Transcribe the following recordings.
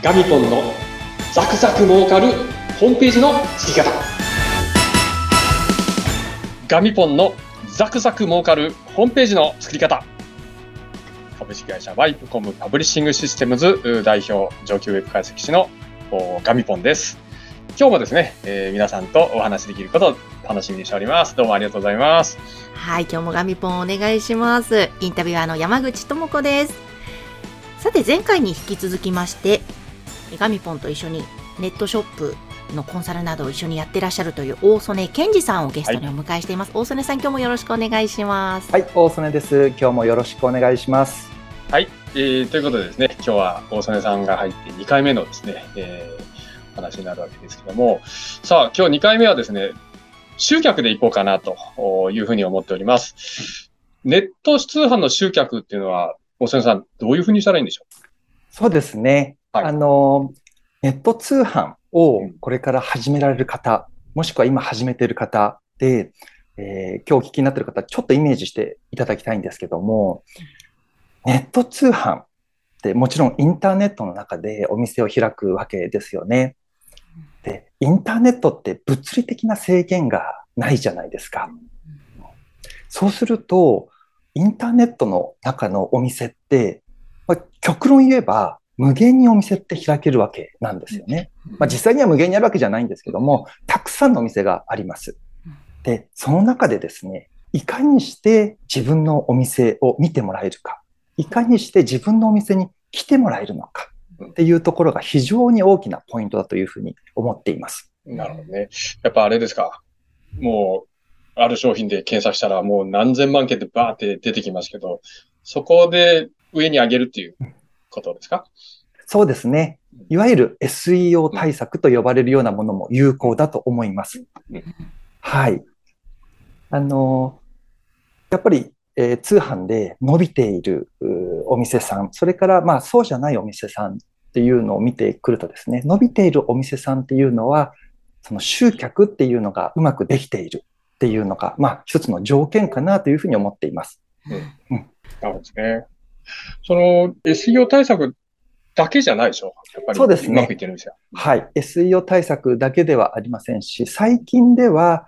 ガミポンのザクザク儲かるホームページの作り方。ガミポンのザクザク儲かるホームページの作り方。株式会社ワイプコムパブリッシングシステムズ代表上級ウェブ解析士のガミポンです。今日もですね、えー、皆さんとお話しできることを楽しみにしております。どうもありがとうございます。はい今日もガミポンお願いします。インタビュアーの山口智子です。さて前回に引き続きましてガミポンと一緒にネットショップのコンサルなどを一緒にやってらっしゃるという大曽根健二さんをゲストにお迎えしています、はい、大曽根さん今日もよろしくお願いします。はい。大曽根です。今日もよろしくお願いします。はい、えー、ということでですね今日は大曽根さんが入って2回目のですね、えー、話になるわけですけども。さあ今日2回目はですね集客でいこうかなというふうに思っております。ネット通販の集客っていうのは大曽根さんどういうふうにしたらいいんでしょう？そうですね、はい、あのネット通販をこれから始められる方、もしくは今始めている方で、えー、今日お聞きになっている方、ちょっとイメージしていただきたいんですけども、ネット通販ってもちろんインターネットの中でお店を開くわけですよね。で、インターネットって物理的な制限がないじゃないですか。そうすると、インターネットの中のお店って、まあ、極論言えば、無限にお店って開けるわけなんですよね。まあ、実際には無限にあるわけじゃないんですけども、たくさんのお店があります。で、その中でですね、いかにして自分のお店を見てもらえるか、いかにして自分のお店に来てもらえるのかっていうところが非常に大きなポイントだというふうに思っています。なるほどね。やっぱあれですか？もう、ある商品で検索したらもう何千万件でバーって出てきますけど、そこで上に上げるっていうことですか？そうですね。いわゆる SEO 対策と呼ばれるようなものも有効だと思います。はい。あの、やっぱり、えー、通販で伸びているお店さん、それからまあそうじゃないお店さんっていうのを見てくるとですね、伸びているお店さんっていうのは、その集客っていうのがうまくできているっていうのが、まあ一つの条件かなというふうに思っています。うん。うん、なるほどですね。その SEO 対策だけじゃないでしょ？やっぱり。そうですね。うまくいってるんですよ。はい。SEO 対策だけではありませんし、最近では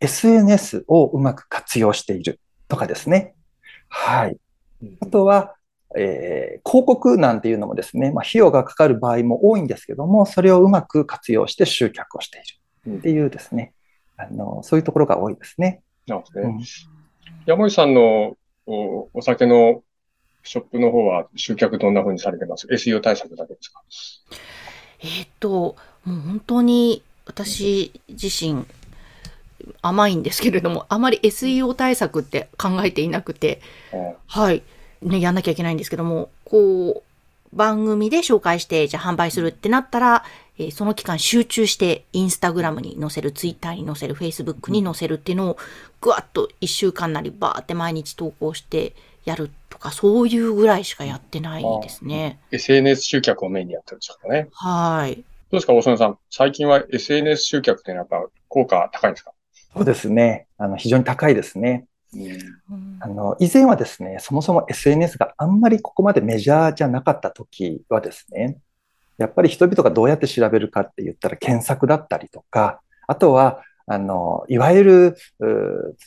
SNS をうまく活用しているとかですね。はい。あとは、えー、広告なんていうのもですね、まあ、費用がかかる場合も多いんですけども、それをうまく活用して集客をしているっていうですね、あの、そういうところが多いですね。なるほどね。うん、山口さんのおお酒のショップの方は集客どんな風にされてます ?SEO 対策だけですか？えー、っと、もう本当に私自身甘いんですけれども、あまり SEO 対策って考えていなくて、うん、はい、ね、やんなきゃいけないんですけども、こう、番組で紹介して、じゃあ販売するってなったら、えー、その期間集中して、インスタグラムに載せる、ツイッターに載せる、フェイスブックに載せるっていうのを、ぐわっと1週間なりバーって毎日投稿してやるとか、そういうぐらいしかやってないですね。SNS 集客をメインにやってるんですかね。はい。どうですか、大曽さん。最近は SNS 集客ってやっぱ効果高いんですか？そうですね。あの、非常に高いですね。あの、以前はですね、そもそも SNS があんまりここまでメジャーじゃなかった時はですね、やっぱり人々がどうやって調べるかって言ったら検索だったりとか、あとは、あの、いわゆる、例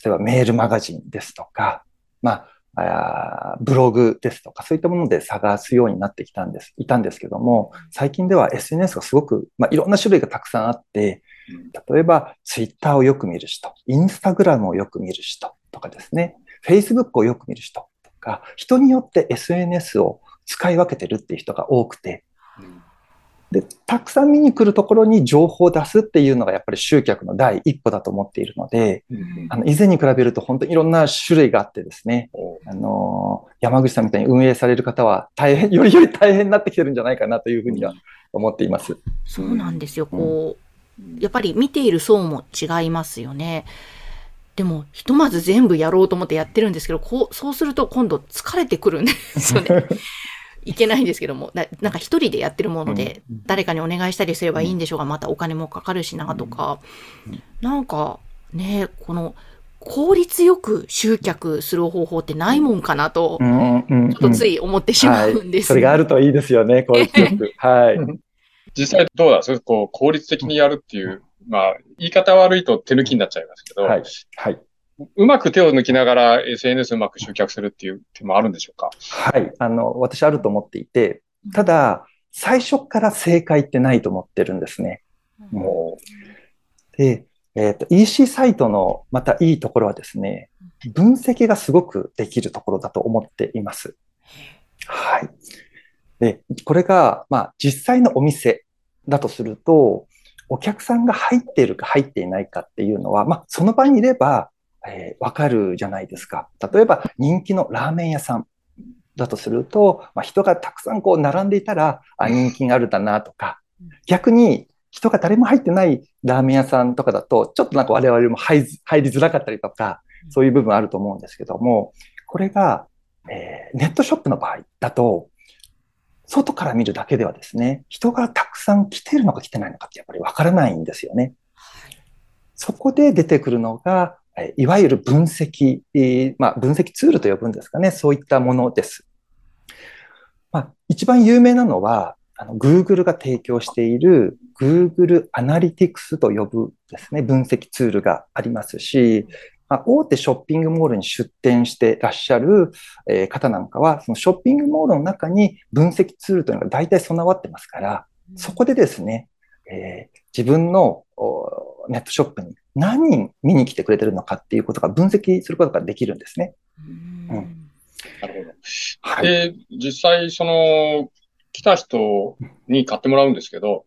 えばメールマガジンですとか、まあ、あブログですとか、そういったもので探すようになってきたんです、いたんですけども、最近では SNS がすごく、まあ、いろんな種類がたくさんあって、例えば、ツイッターをよく見る人、インスタグラムをよく見る人とかですね、Facebook をよく見る人とか、人によって SNS を使い分けてるっていう人が多くて、で、たくさん見に来るところに情報を出すっていうのがやっぱり集客の第一歩だと思っているので、うん、あの以前に比べると本当にいろんな種類があってですね、あの、山口さんみたいに運営される方は大変、よりより大変になってきてるんじゃないかなというふうには思っています。そうなんですよ。こう、うん、やっぱり見ている層も違いますよね。でも、ひとまず全部やろうと思ってやってるんですけど、こう、そうすると今度疲れてくるんですよね。いけないんですけども、ななんか一人でやってるもので、誰かにお願いしたりすればいいんでしょうが、またお金もかかるしなとか、なんかね、この、効率よく集客する方法ってないもんかなと、ちょっとつい思ってしまうんです、はい、それがあるといいですよね、効率よく。はい。実際どうなんですか？こう、効率的にやるっていう、まあ、言い方悪いと手抜きになっちゃいますけど、はい。はい。うまく手を抜きながら SNS うまく集客するっていう手もあるんでしょうか？はい。あの、私あると思っていて、ただ、最初から正解ってないと思ってるんですね。もう。で、えっ、ー、と、EC サイトのまたいいところはですね、分析がすごくできるところだと思っています。はい。で、これが、まあ、実際のお店だとすると、お客さんが入っているか入っていないかっていうのは、まあ、その場にいれば、えー、わかるじゃないですか。例えば、人気のラーメン屋さんだとすると、まあ、人がたくさんこう並んでいたら、あ、人気があるだなとか、逆に人が誰も入ってないラーメン屋さんとかだと、ちょっとなんか我々も入りづらかったりとか、そういう部分あると思うんですけども、これが、えー、ネットショップの場合だと、外から見るだけではですね、人がたくさん来てるのか来てないのかってやっぱりわからないんですよね。そこで出てくるのが、いわゆる分析、まあ、分析ツールと呼ぶんですかね、そういったものです。まあ、一番有名なのは、あの Google が提供している Google Analytics と呼ぶですね、分析ツールがありますし、まあ、大手ショッピングモールに出店してらっしゃる、え方なんかは、そのショッピングモールの中に分析ツールというのが大体備わってますから、そこでですね、えー、自分のネットショップに何人見に来てくれてるのかっていうことが分析することができるんですね。うん、なるほど。はい、で、実際、その、来た人に買ってもらうんですけど、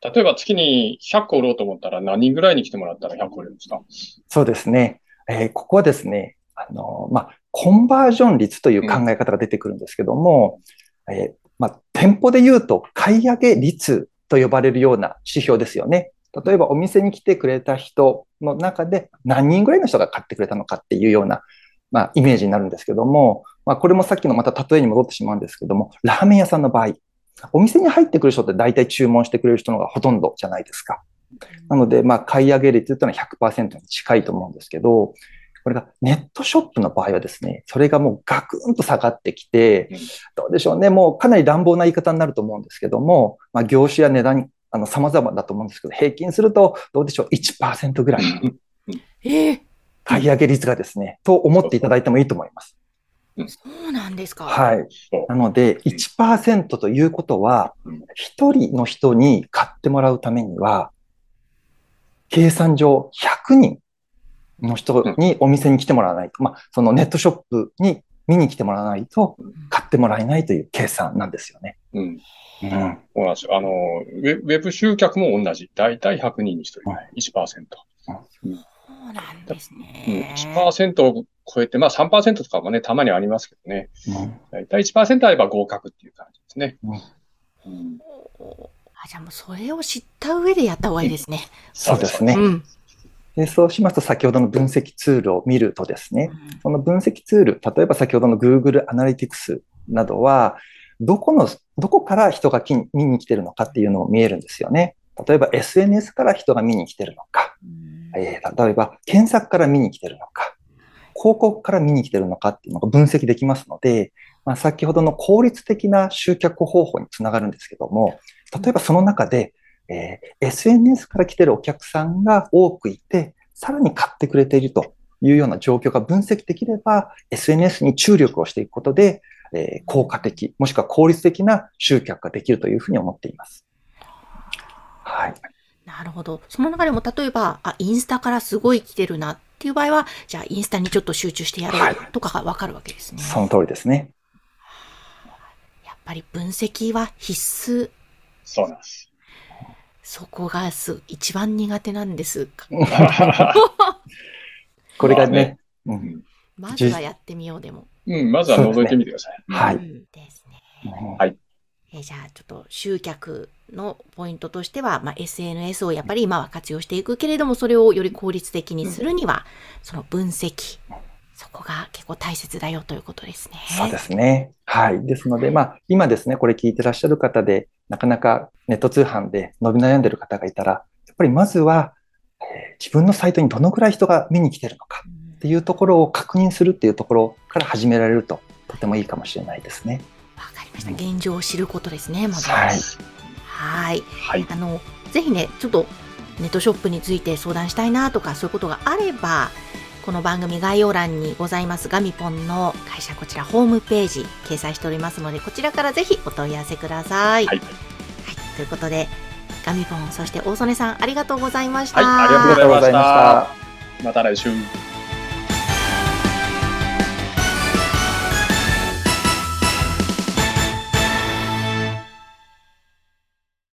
例えば月に100個売ろうと思ったら何人ぐらいに来てもらったら100個売れるんですか？そうですね。えー、ここはですね、あの、まあ、コンバージョン率という考え方が出てくるんですけども、うん、えー、まあ、店舗で言うと買い上げ率と呼ばれるような指標ですよね。例えばお店に来てくれた人の中で何人ぐらいの人が買ってくれたのかっていうような、まあ、イメージになるんですけども、まあ、これもさっきのまた例えに戻ってしまうんですけども、ラーメン屋さんの場合、お店に入ってくる人って大体注文してくれる人のがほとんどじゃないですか。なので、まあ、買い上げ率っていうのは100%に近いと思うんですけど、これがネットショップの場合はですね、それがもうガクンと下がってきて、どうでしょうね、もうかなり乱暴な言い方になると思うんですけども、まあ、業種や値段あの、様々だと思うんですけど、平均すると、どうでしょう、1%ぐらい。えー、買い上げ率がですね、と思っていただいてもいいと思います。そうなんですか。はい。なので、1%ということは、1人の人に買ってもらうためには、計算上100人の人にお店に来てもらわないと、まあ、そのネットショップに見に来てもらわないと買ってもらえないという計算なんですよね。うん。うん、そうなんですよ。あの、ウェブ集客も同じ。だいたい100人に1人、1%。うん、そうなんですね。うん、1%を超えて、まあ3%とかもね、たまにありますけどね。だいたい1%あれば合格っていう感じですね。うん、あじゃあもうそれを知った上でやった方がいいですね。そうですね。うんでそうしますと、先ほどの分析ツールを見るとですね、うん、その分析ツール、例えば先ほどの Google Analytics などは、どこの、どこから人が見に来てるのかっていうのも見えるんですよね。例えば SNS から人が見に来てるのか、えー、例えば検索から見に来てるのか、広告から見に来てるのかっていうのが分析できますので、まあ、先ほどの効率的な集客方法につながるんですけども、例えばその中で、えー、SNS から来てるお客さんが多くいて、さらに買ってくれているというような状況が分析できれば、SNS に注力をしていくことで、えー、効果的、もしくは効率的な集客ができるというふうに思っています。はい。なるほど。その中でも例えば、あ、インスタからすごい来てるなっていう場合は、じゃあインスタにちょっと集中してやろうとかがわかるわけですね、はい。その通りですね。やっぱり分析は必須。そうなんです。そこがす一番苦手なんです。これがね、まあ、ねうん、まずはやってみようでも。うん、まずは覗いてみてください。ね、はい。ですね。はい。えー、じゃあ、ちょっと集客のポイントとしては、まあ、SNS をやっぱり今は活用していくけれども、それをより効率的にするには、うん、その分析、そこが結構大切だよということですね。そうですね。はい。ですので、まあ、今ですね、これ聞いてらっしゃる方で、なかなかネット通販で伸び悩んでる方がいたら、やっぱりまずは、えー、自分のサイトにどのくらい人が見に来てるのか。うんっていうところを確認するっていうところから始められるととてもいいかもしれないですね。わかりました。現状を知ることですね。まずはい。はい。はい。あの、ぜひね、ちょっとネットショップについて相談したいなとか、そういうことがあれば、この番組概要欄にございますガミポンの会社こちらホームページ掲載しておりますのでこちらからぜひお問い合わせください。はい、はい、ということでガミポンそして大曽根さんありがとうございました。はい、ありがとうございました。また来週。